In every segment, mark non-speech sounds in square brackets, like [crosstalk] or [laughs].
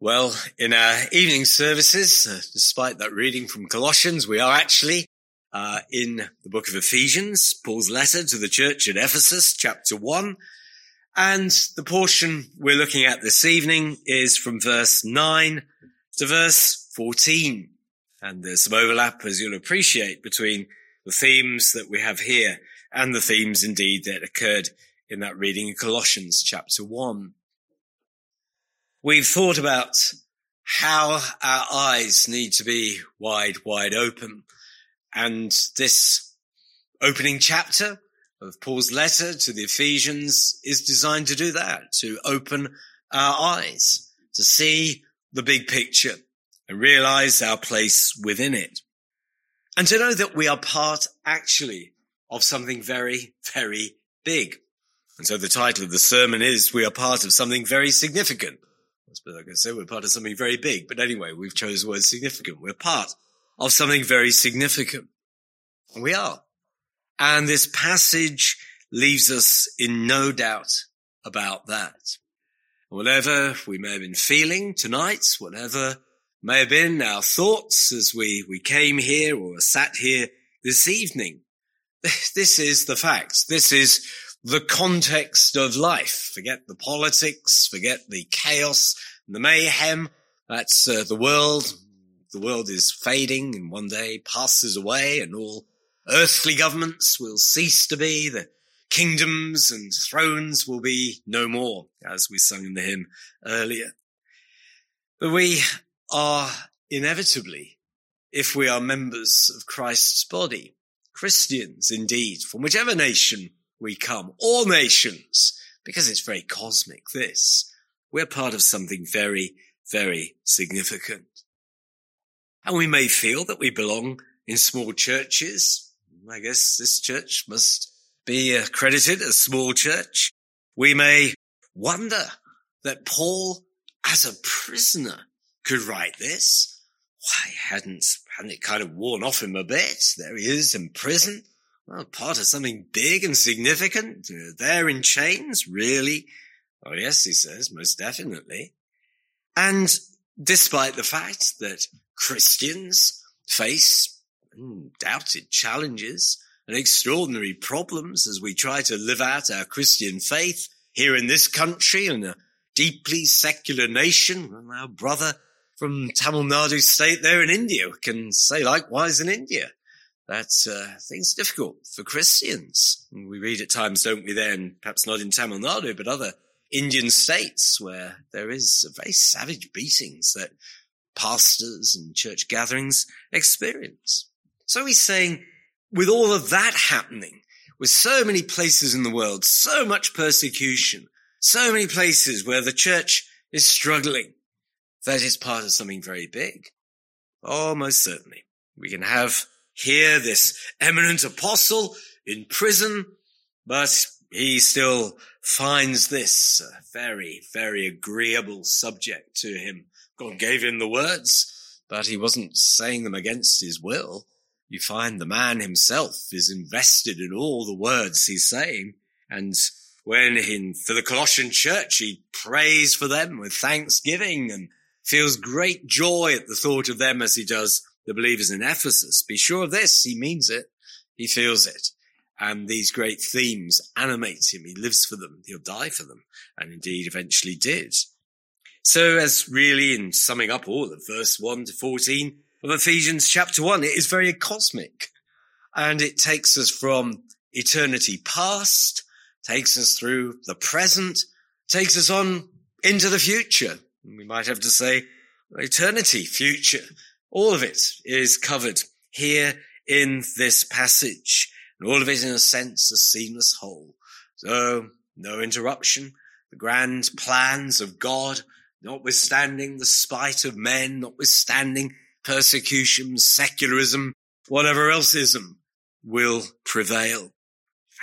Well, in our evening services, uh, despite that reading from Colossians, we are actually uh, in the book of Ephesians, Paul's letter to the church at Ephesus, chapter 1. And the portion we're looking at this evening is from verse 9 to verse 14. And there's some overlap, as you'll appreciate, between the themes that we have here and the themes indeed that occurred in that reading in Colossians chapter 1. We've thought about how our eyes need to be wide, wide open. And this opening chapter of Paul's letter to the Ephesians is designed to do that, to open our eyes, to see the big picture and realize our place within it. And to know that we are part actually of something very, very big. And so the title of the sermon is, we are part of something very significant. I suppose I could say we're part of something very big, but anyway, we've chosen the word significant. We're part of something very significant. We are. And this passage leaves us in no doubt about that. Whatever we may have been feeling tonight, whatever may have been our thoughts as we, we came here or sat here this evening, [laughs] this is the facts. This is the context of life. Forget the politics, forget the chaos and the mayhem. That's uh, the world. The world is fading and one day passes away and all earthly governments will cease to be. The kingdoms and thrones will be no more, as we sung in the hymn earlier. But we are inevitably, if we are members of Christ's body, Christians indeed, from whichever nation we come, all nations, because it's very cosmic, this. We're part of something very, very significant. And we may feel that we belong in small churches. I guess this church must be accredited as small church. We may wonder that Paul, as a prisoner, could write this. Why hadn't, hadn't it kind of worn off him a bit? There he is in prison. Well, part of something big and significant. Uh, there in chains, really? Oh, yes, he says, most definitely. And despite the fact that Christians face hmm, undoubted challenges and extraordinary problems as we try to live out our Christian faith here in this country and a deeply secular nation, our brother from Tamil Nadu state there in India can say likewise in India that uh, things difficult for Christians. We read at times, don't we, then, perhaps not in Tamil Nadu, but other Indian states where there is very savage beatings that pastors and church gatherings experience. So he's saying, with all of that happening, with so many places in the world, so much persecution, so many places where the church is struggling, that is part of something very big. Oh, most certainly. We can have here this eminent apostle in prison, but he still finds this a very, very agreeable subject to him. God gave him the words, but he wasn't saying them against his will. You find the man himself is invested in all the words he's saying. And when in, for the Colossian church, he prays for them with thanksgiving and feels great joy at the thought of them as he does the believers in Ephesus. Be sure of this. He means it. He feels it. And these great themes animate him. He lives for them. He'll die for them. And indeed eventually did. So as really in summing up all of verse 1 to 14 of Ephesians chapter 1, it is very cosmic. And it takes us from eternity past, takes us through the present, takes us on into the future. We might have to say eternity, future. All of it is covered here in this passage. And all of it, in a sense, a seamless whole. So, no interruption. The grand plans of God, notwithstanding the spite of men, notwithstanding persecution, secularism, whatever elseism, will prevail.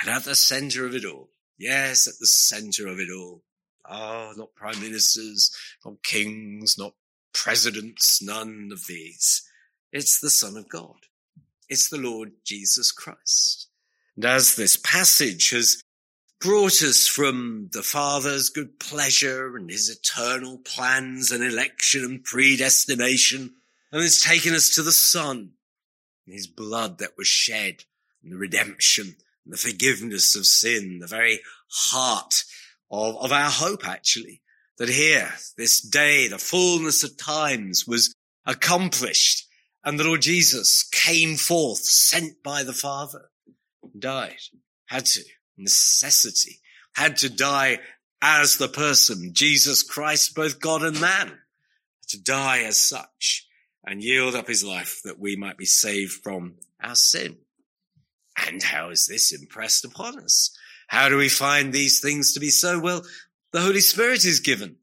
And at the center of it all, yes, at the center of it all, ah, not prime ministers, not kings, not presidents, none of these. It's the Son of God. It's the Lord Jesus Christ. And as this passage has brought us from the Father's good pleasure and his eternal plans and election and predestination, and has taken us to the Son and his blood that was shed and the redemption and the forgiveness of sin, the very heart of, of our hope, actually, that here, this day, the fullness of times was accomplished and the Lord Jesus came forth, sent by the Father, died, had to, necessity, had to die as the person, Jesus Christ, both God and man, to die as such and yield up his life that we might be saved from our sin. And how is this impressed upon us? How do we find these things to be so? Well, the Holy Spirit is given.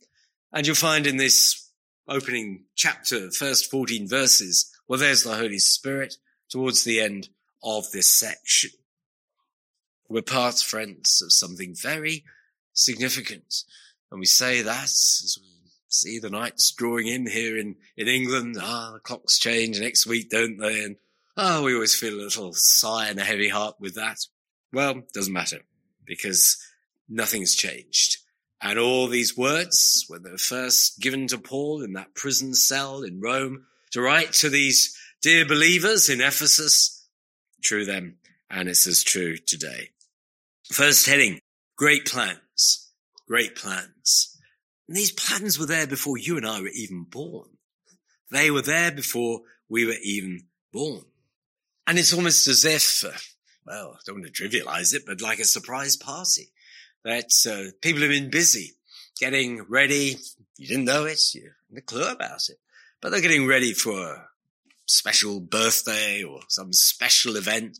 And you'll find in this opening chapter, first 14 verses, well, there's the Holy Spirit towards the end of this section. We're part friends of something very significant. And we say that as we see the nights drawing in here in, in England. Ah, the clocks change next week, don't they? And ah, we always feel a little sigh and a heavy heart with that. Well, doesn't matter because nothing's changed. And all these words, when they were first given to Paul in that prison cell in Rome, to write to these dear believers in Ephesus, true then, and it's as true today. First heading, great plans, great plans. And these plans were there before you and I were even born. They were there before we were even born. And it's almost as if, uh, well, I don't want to trivialize it, but like a surprise party that uh, people have been busy getting ready. You didn't know it. You had a clue about it but they're getting ready for a special birthday or some special event.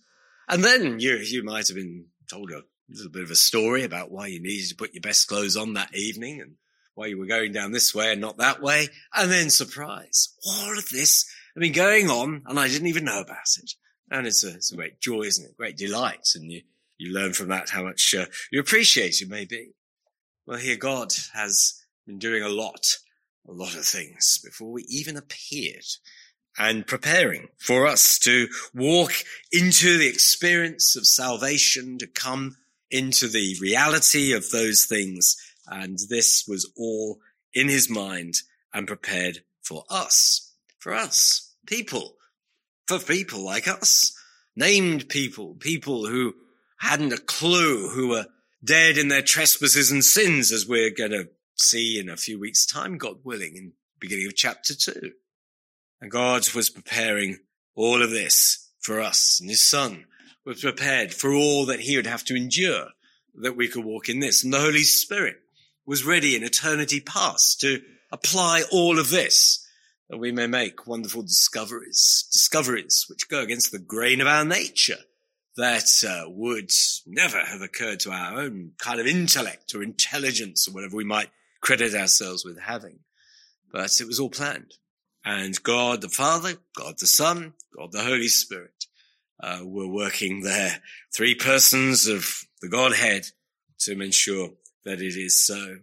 And then you, you might have been told a little bit of a story about why you needed to put your best clothes on that evening and why you were going down this way and not that way. And then surprise, all of this had been going on and I didn't even know about it. And it's a, it's a great joy, isn't it? Great delight. And you, you learn from that how much uh, you appreciate it may be. Well, here God has been doing a lot a lot of things before we even appeared and preparing for us to walk into the experience of salvation, to come into the reality of those things. And this was all in his mind and prepared for us, for us, people, for people like us, named people, people who hadn't a clue, who were dead in their trespasses and sins, as we're going to see in a few weeks' time, God willing, in the beginning of chapter two. And God was preparing all of this for us, and His Son was prepared for all that He would have to endure that we could walk in this. And the Holy Spirit was ready in eternity past to apply all of this that we may make wonderful discoveries, discoveries which go against the grain of our nature that uh, would never have occurred to our own kind of intellect or intelligence or whatever we might credit ourselves with having. But it was all planned. And God the Father, God the Son, God the Holy Spirit uh, were working there. Three persons of the Godhead to ensure that it is so.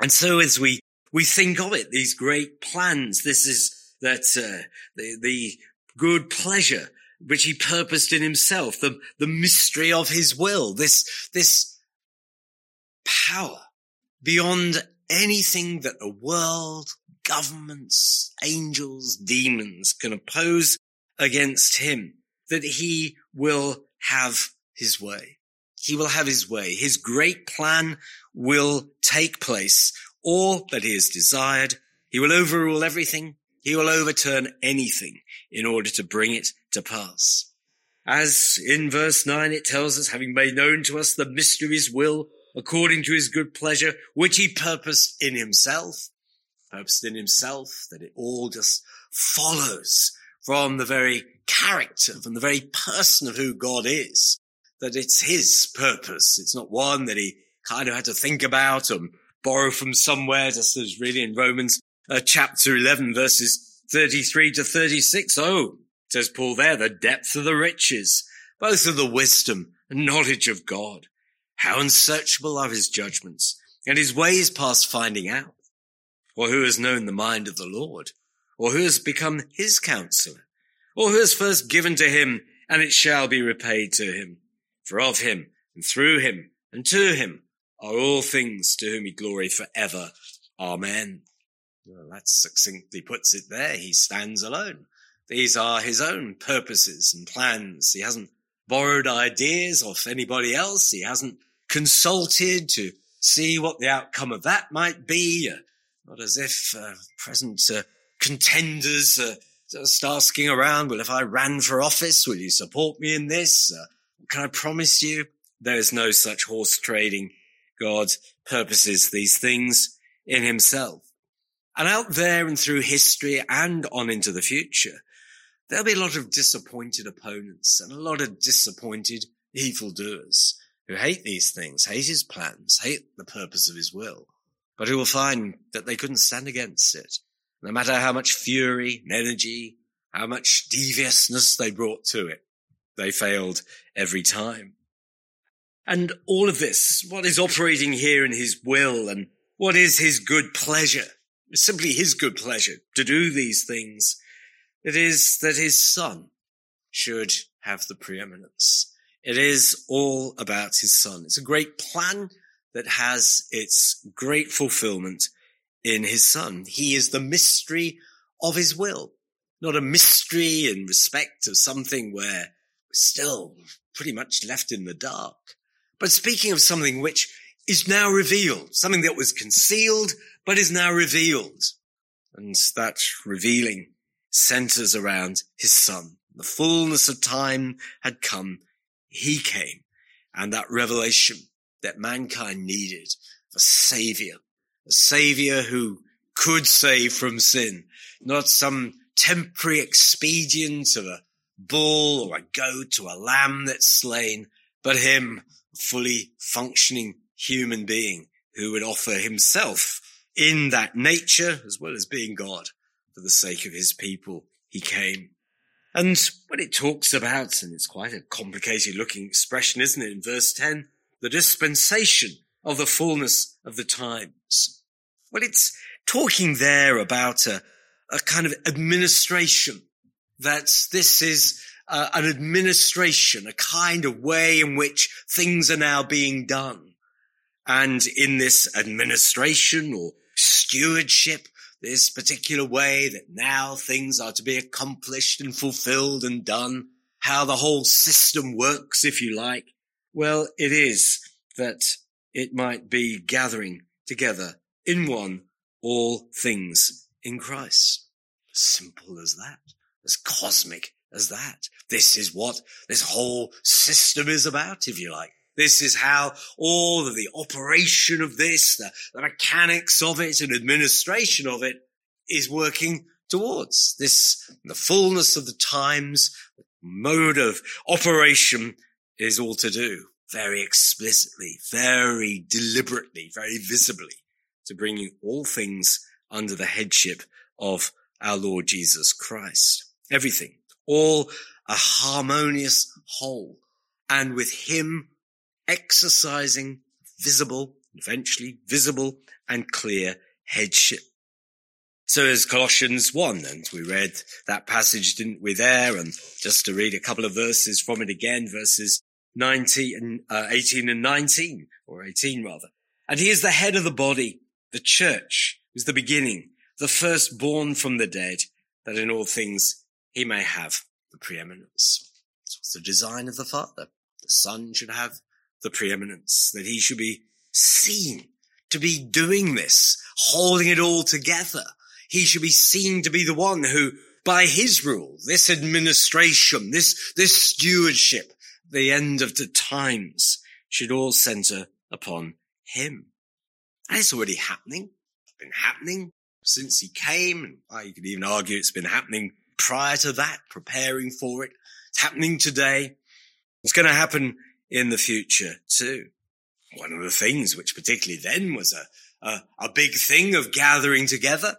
And so as we, we think of it, these great plans, this is that, uh, the, the good pleasure which he purposed in himself, the, the mystery of his will, this, this power beyond anything that the world, governments, angels, demons can oppose against him, that he will have his way. He will have his way. His great plan will take place. All that he has desired. He will overrule everything. He will overturn anything in order to bring it to pass. As in verse 9 it tells us, having made known to us the mysteries will according to his good pleasure, which he purposed in himself, purposed in himself, that it all just follows from the very character, from the very person of who God is, that it's his purpose. It's not one that he kind of had to think about and borrow from somewhere, just as really in Romans uh, chapter 11 verses 33 to 36. Oh, says Paul there, the depth of the riches, both of the wisdom and knowledge of God how unsearchable are his judgments, and his ways past finding out? Or who has known the mind of the Lord? Or who has become his counselor? Or who has first given to him, and it shall be repaid to him? For of him, and through him, And to him are all things to whom he glory forever. Amen. Well, that succinctly puts it there. He stands alone. These are his own purposes and plans. He hasn't borrowed ideas off anybody else. He hasn't consulted to see what the outcome of that might be. Uh, not as if uh, present uh, contenders uh, just asking around, well, if I ran for office, will you support me in this? Uh, can I promise you? There is no such horse trading. God purposes these things in himself. And out there and through history and on into the future, there'll be a lot of disappointed opponents and a lot of disappointed evildoers who hate these things, hate his plans, hate the purpose of his will, but who will find that they couldn't stand against it. No matter how much fury and energy, how much deviousness they brought to it, they failed every time. And all of this, what is operating here in his will and what is his good pleasure, simply his good pleasure to do these things. It is that his son should have the preeminence. It is all about his son. It's a great plan that has its great fulfillment in his son. He is the mystery of his will, not a mystery in respect of something where we're still pretty much left in the dark, but speaking of something which is now revealed, something that was concealed, but is now revealed. And that revealing centers around his son. The fullness of time had come. He came and that revelation that mankind needed a savior, a savior who could save from sin, not some temporary expedient of a bull or a goat or a lamb that's slain, but him, a fully functioning human being who would offer himself in that nature as well as being God for the sake of his people. He came. And when it talks about, and it's quite a complicated looking expression, isn't it? In verse 10, the dispensation of the fullness of the times. Well, it's talking there about a, a kind of administration that this is uh, an administration, a kind of way in which things are now being done. And in this administration or stewardship, this particular way that now things are to be accomplished and fulfilled and done, how the whole system works, if you like. Well, it is that it might be gathering together in one all things in Christ. Simple as that, as cosmic as that. This is what this whole system is about, if you like. This is how all of the operation of this, the, the mechanics of it and administration of it is working towards this, the fullness of the times, mode of operation is all to do very explicitly, very deliberately, very visibly to bringing all things under the headship of our Lord Jesus Christ. Everything, all a harmonious whole and with him exercising visible, eventually visible and clear headship. So as Colossians 1, and we read that passage, didn't we there? And just to read a couple of verses from it again, verses 19 and uh, 18 and 19, or 18 rather. And he is the head of the body, the church, is the beginning, the firstborn from the dead, that in all things he may have the preeminence. It's the design of the Father. The Son should have the preeminence, that he should be seen to be doing this, holding it all together. He should be seen to be the one who, by his rule, this administration, this, this stewardship, the end of the times should all center upon him. And it's already happening. It's been happening since he came. And you could even argue it's been happening prior to that, preparing for it. It's happening today. It's going to happen in the future too. One of the things which particularly then was a, a, a big thing of gathering together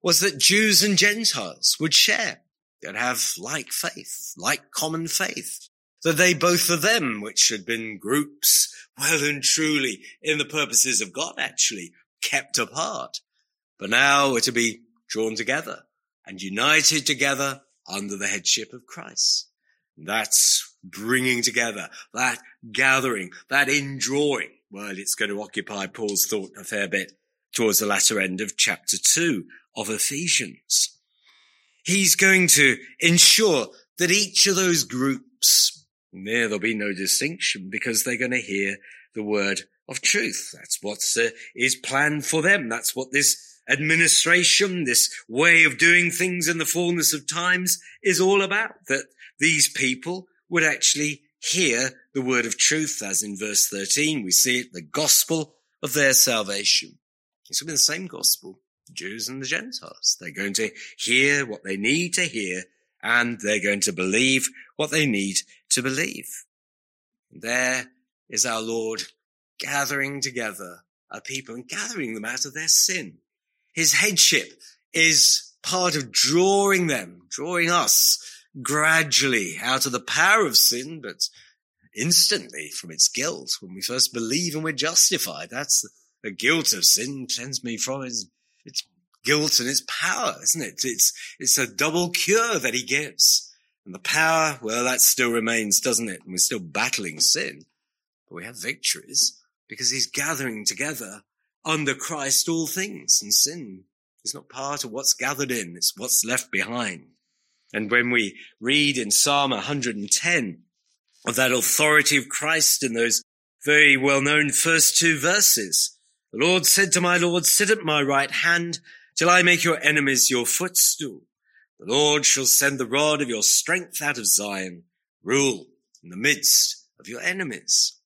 was that Jews and Gentiles would share. They'd have like faith, like common faith. That they, both of them, which had been groups well and truly in the purposes of God, actually kept apart, but now were to be drawn together and united together under the headship of Christ. That's bringing together, that gathering, that indrawing. Well, it's going to occupy Paul's thought a fair bit towards the latter end of chapter two of Ephesians. He's going to ensure that each of those groups, there there'll be no distinction because they're going to hear the word of truth. That's what uh, is planned for them. That's what this administration, this way of doing things in the fullness of times is all about. That these people would actually hear the word of truth, as in verse 13, we see it, the gospel of their salvation. It's going to be the same gospel, the Jews and the Gentiles. They're going to hear what they need to hear, and they're going to believe what they need to believe. There is our Lord gathering together a people and gathering them out of their sin. His headship is part of drawing them, drawing us gradually out of the power of sin, but instantly from its guilt. When we first believe and we're justified, that's the guilt of sin cleanse me from its, its guilt and its power, isn't it? It's, it's a double cure that he gives. And the power, well, that still remains, doesn't it? And we're still battling sin, but we have victories because he's gathering together under Christ all things and sin is not part of what's gathered in. It's what's left behind. And when we read in Psalm 110 of that authority of Christ in those very well known first two verses, the Lord said to my Lord, sit at my right hand till I make your enemies your footstool. The Lord shall send the rod of your strength out of Zion, rule in the midst of your enemies.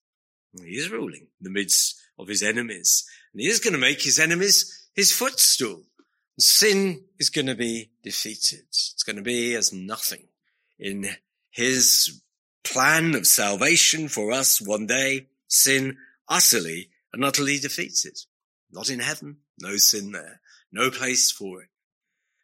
He is ruling in the midst of his enemies. And he is going to make his enemies his footstool. Sin is going to be defeated. It's going to be as nothing in his plan of salvation for us one day. Sin utterly and utterly defeated. Not in heaven. No sin there. No place for it.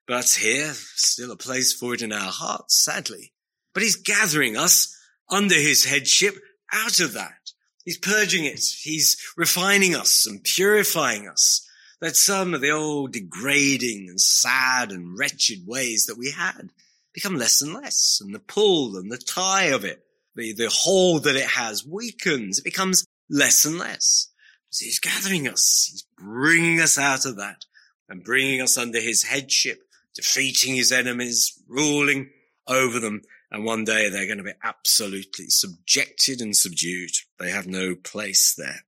But here, still a place for it in our hearts, sadly. But he's gathering us under his headship out of that. He's purging it. He's refining us and purifying us. That some of the old degrading and sad and wretched ways that we had become less and less. And the pull and the tie of it, the, the hold that it has weakens. It becomes less and less. So he's gathering us. He's bringing us out of that and bringing us under his headship, defeating his enemies, ruling over them and one day they're going to be absolutely subjected and subdued. They have no place there.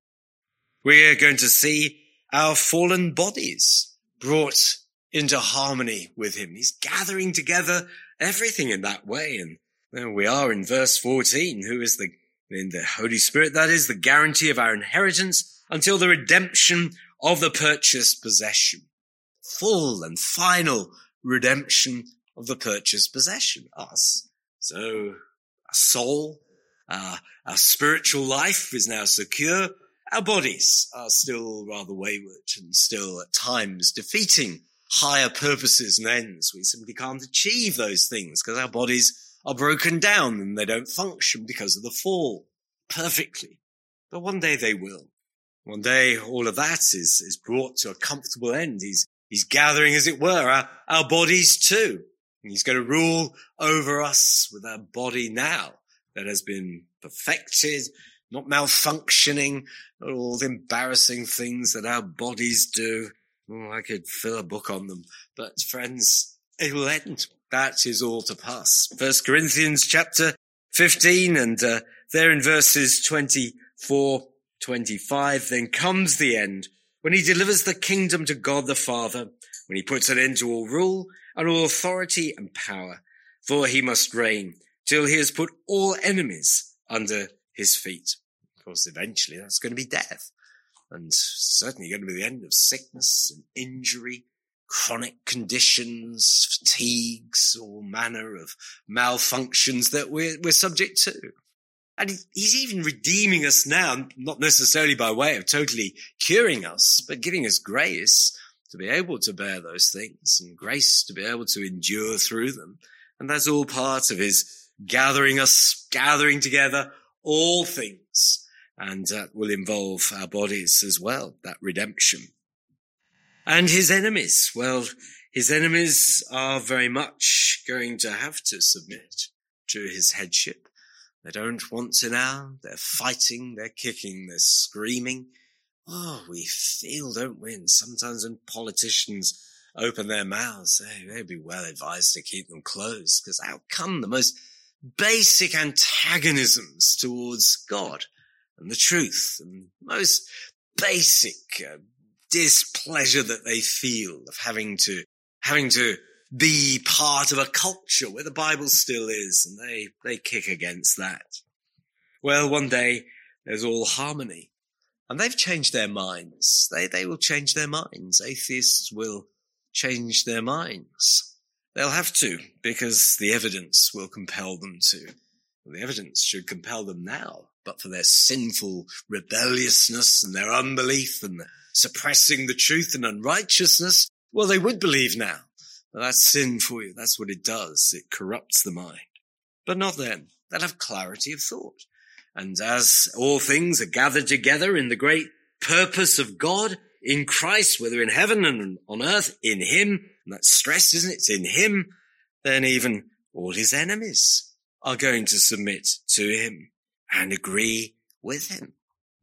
We're going to see our fallen bodies brought into harmony with him. He's gathering together everything in that way. And there we are in verse 14, who is the, in the Holy Spirit, that is the guarantee of our inheritance until the redemption of the purchased possession. Full and final redemption of the purchased possession, us. So our soul, uh, our spiritual life is now secure. Our bodies are still rather wayward and still at times defeating higher purposes and ends. We simply can't achieve those things because our bodies are broken down and they don't function because of the fall perfectly. But one day they will. One day all of that is, is brought to a comfortable end. He's, he's gathering, as it were, our, our bodies too. And He's going to rule over us with our body now that has been perfected, not malfunctioning, all the embarrassing things that our bodies do. Oh, I could fill a book on them, but friends, it will end. That is all to pass. First Corinthians chapter 15 and uh, there in verses 24, 25, then comes the end when he delivers the kingdom to God the Father, when he puts an end to all rule and all authority and power, for he must reign till he has put all enemies under his feet. Course, eventually that's going to be death and certainly going to be the end of sickness and injury, chronic conditions, fatigues, all manner of malfunctions that we're, we're subject to. And he's even redeeming us now, not necessarily by way of totally curing us, but giving us grace to be able to bear those things and grace to be able to endure through them. And that's all part of his gathering us, gathering together all things. And that will involve our bodies as well, that redemption. And his enemies, well, his enemies are very much going to have to submit to his headship. They don't want to now. They're fighting, they're kicking, they're screaming. Oh, we feel, don't we? And sometimes when politicians open their mouths, they, they'd be well advised to keep them closed because out come the most basic antagonisms towards God and the truth and most basic uh, displeasure that they feel of having to, having to be part of a culture where the Bible still is and they, they kick against that. Well, one day there's all harmony and they've changed their minds. They, they will change their minds. Atheists will change their minds. They'll have to because the evidence will compel them to. The evidence should compel them now, but for their sinful rebelliousness and their unbelief and suppressing the truth and unrighteousness, well, they would believe now. But that's sin for you. That's what it does. It corrupts the mind. But not then. They'll have clarity of thought. And as all things are gathered together in the great purpose of God in Christ, whether in heaven and on earth, in Him, and that's stressed, isn't it? It's in Him, then even all His enemies are going to submit to Him and agree with Him.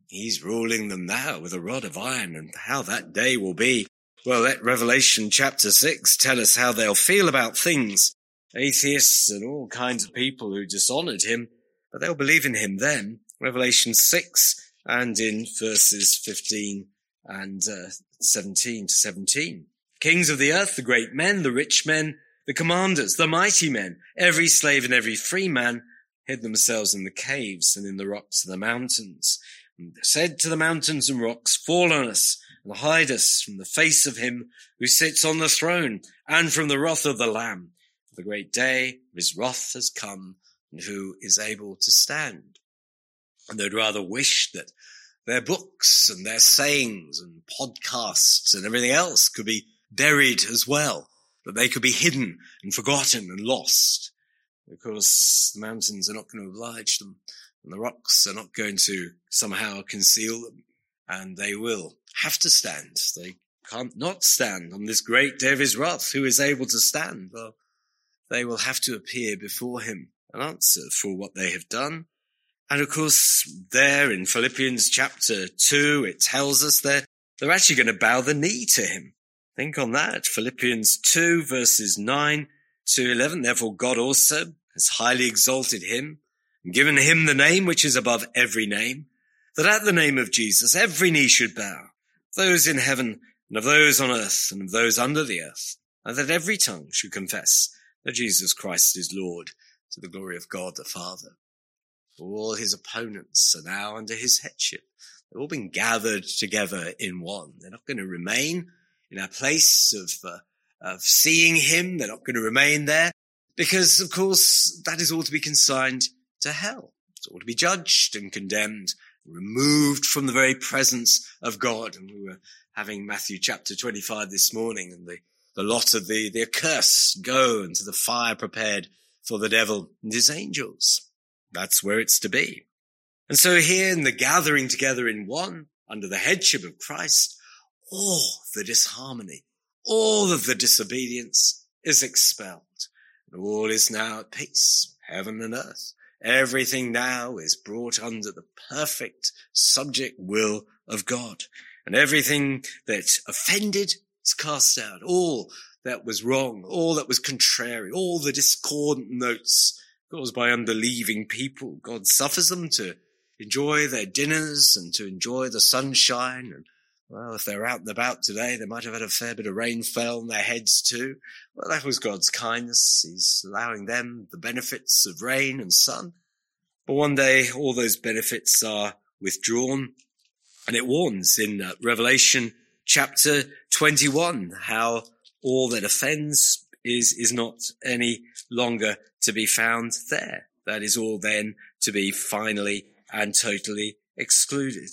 He's ruling them now with a rod of iron and how that day will be. Well, let Revelation chapter six tell us how they'll feel about things. Atheists and all kinds of people who dishonored him but they'll believe in him then. Revelation 6 and in verses 15 and uh, 17 to 17. Kings of the earth, the great men, the rich men, the commanders, the mighty men, every slave and every free man hid themselves in the caves and in the rocks of the mountains and said to the mountains and rocks, fall on us and hide us from the face of him who sits on the throne and from the wrath of the lamb. For The great day of his wrath has come and who is able to stand. And they'd rather wish that their books and their sayings and podcasts and everything else could be buried as well, that they could be hidden and forgotten and lost. Because the mountains are not going to oblige them and the rocks are not going to somehow conceal them and they will have to stand. They can't not stand on this great day of his wrath. Who is able to stand? Well, they will have to appear before him an answer for what they have done. And of course, there in Philippians chapter two, it tells us that they're actually going to bow the knee to him. Think on that. Philippians 2 verses 9 to 11. Therefore God also has highly exalted him and given him the name which is above every name, that at the name of Jesus every knee should bow, those in heaven and of those on earth and of those under the earth, and that every tongue should confess that Jesus Christ is Lord to the glory of God the Father. All his opponents are now under his headship. They've all been gathered together in one. They're not going to remain in a place of, uh, of seeing him. They're not going to remain there because, of course, that is all to be consigned to hell. It's all to be judged and condemned, removed from the very presence of God. And we were having Matthew chapter 25 this morning and the, the lot of the, the accursed go into the fire prepared for the devil and his angels. That's where it's to be. And so here in the gathering together in one, under the headship of Christ, all the disharmony, all of the disobedience is expelled. And all is now at peace, heaven and earth. Everything now is brought under the perfect subject will of God. And everything that offended is cast out. All that was wrong, all that was contrary, all the discordant notes caused by unbelieving people. God suffers them to enjoy their dinners and to enjoy the sunshine. And well, if they're out and about today, they might have had a fair bit of rain fell on their heads too. Well, that was God's kindness. He's allowing them the benefits of rain and sun. But one day, all those benefits are withdrawn. And it warns in uh, Revelation chapter 21 how all that offends is, is not any longer to be found there. That is all then to be finally and totally excluded.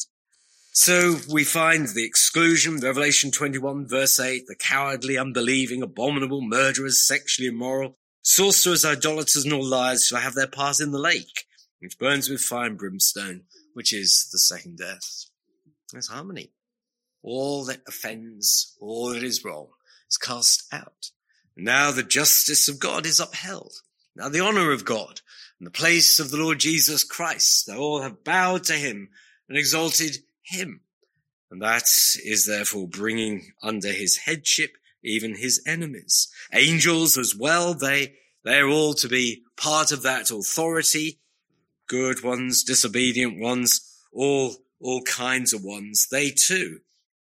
So we find the exclusion, Revelation 21 verse 8, the cowardly, unbelieving, abominable, murderers, sexually immoral, sorcerers, idolaters, and all liars shall have their part in the lake, which burns with fire and brimstone, which is the second death. There's harmony. All that offends, all that is wrong, is cast out. Now the justice of God is upheld. now the honor of God and the place of the Lord Jesus Christ. They all have bowed to him and exalted him. And that is therefore bringing under his headship even his enemies. Angels as well, they, they're all to be part of that authority. Good ones, disobedient ones, all, all kinds of ones. They too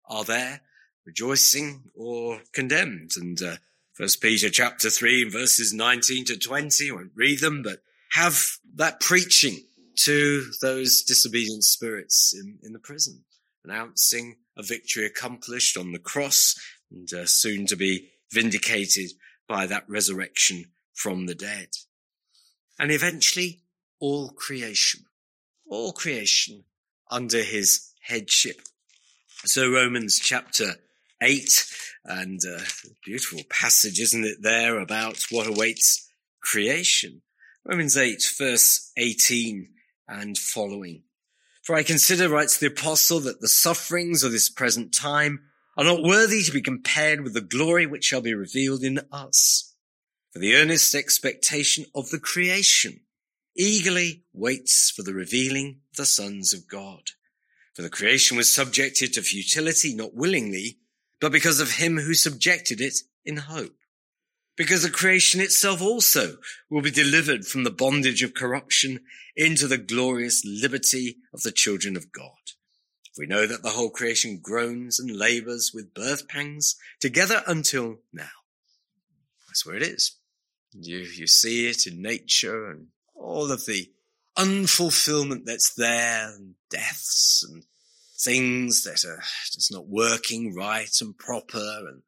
are there rejoicing or condemned. And, uh, First Peter chapter three verses 19 to 20. I won't read them, but have that preaching to those disobedient spirits in, in the prison, announcing a victory accomplished on the cross and uh, soon to be vindicated by that resurrection from the dead. And eventually all creation, all creation under his headship. So Romans chapter 8 and uh, beautiful passage, isn't it, there about what awaits creation. Romans 8, verse 18 and following. For I consider, writes the apostle, that the sufferings of this present time are not worthy to be compared with the glory which shall be revealed in us. For the earnest expectation of the creation eagerly waits for the revealing of the sons of God. For the creation was subjected to futility, not willingly, but because of him who subjected it in hope. Because the creation itself also will be delivered from the bondage of corruption into the glorious liberty of the children of God. We know that the whole creation groans and labors with birth pangs together until now. That's where it is. You, you see it in nature and all of the unfulfillment that's there and deaths and things that are just not working right and proper and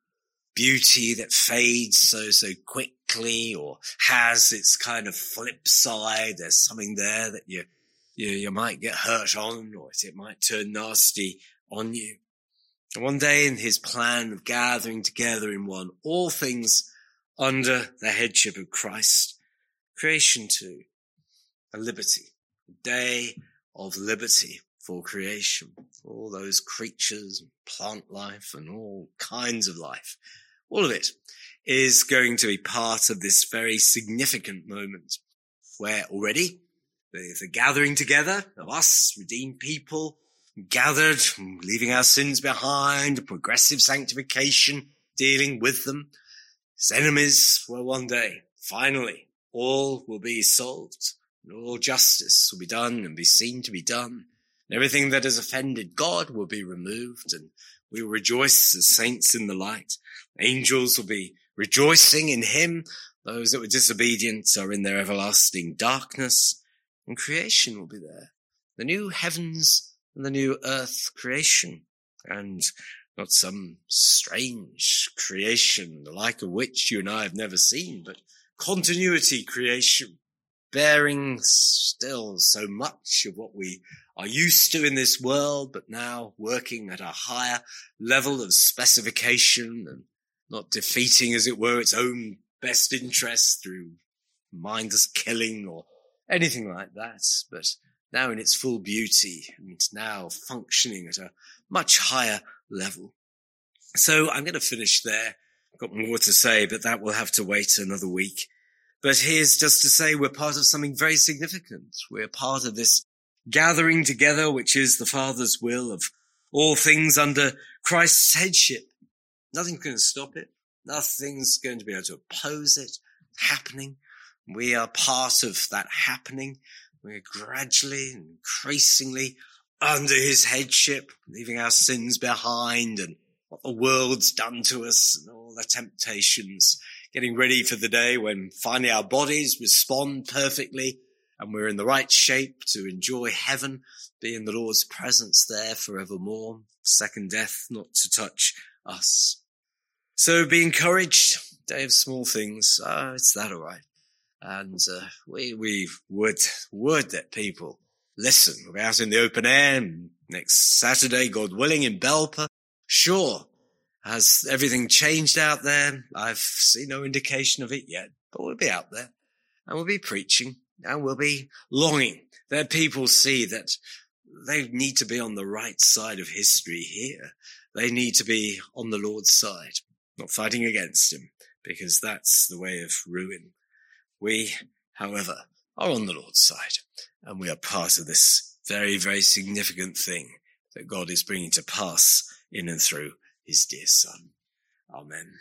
beauty that fades so, so quickly or has its kind of flip side. There's something there that you, you, you might get hurt on or it might turn nasty on you. And one day in his plan of gathering together in one, all things under the headship of Christ, creation too, a liberty, a day of liberty for creation, all those creatures, plant life and all kinds of life. All of it is going to be part of this very significant moment where already the, the gathering together of us, redeemed people, gathered, leaving our sins behind, progressive sanctification, dealing with them. His enemies will one day, finally, all will be solved and all justice will be done and be seen to be done and everything that has offended God will be removed and we will rejoice as saints in the light. Angels will be rejoicing in him. Those that were disobedient are in their everlasting darkness and creation will be there. The new heavens and the new earth creation and not some strange creation, the like of which you and I have never seen, but continuity creation, bearing still so much of what we are used to in this world, but now working at a higher level of specification and not defeating, as it were, its own best interests through mindless killing or anything like that, but now in its full beauty and now functioning at a much higher level. So I'm going to finish there. Got more to say, but that will have to wait another week. But here's just to say we're part of something very significant. We're part of this gathering together, which is the Father's will of all things under Christ's headship. Nothing's going to stop it. Nothing's going to be able to oppose it happening. We are part of that happening. We're gradually and increasingly under his headship, leaving our sins behind and what the world's done to us and all the temptations, getting ready for the day when finally our bodies respond perfectly and we're in the right shape to enjoy heaven, be in the Lord's presence there forevermore. Second death not to touch us. So be encouraged. Day of small things. Ah, it's that all right. And uh, we we would would that people listen. We're out in the open air next Saturday, God willing, in Belper. Sure, has everything changed out there? I've seen no indication of it yet, but we'll be out there and we'll be preaching and we'll be longing that people see that they need to be on the right side of history here. They need to be on the Lord's side, not fighting against him, because that's the way of ruin. We however, are on the Lord's side. And we are part of this very, very significant thing that God is bringing to pass in and through his dear son. Amen.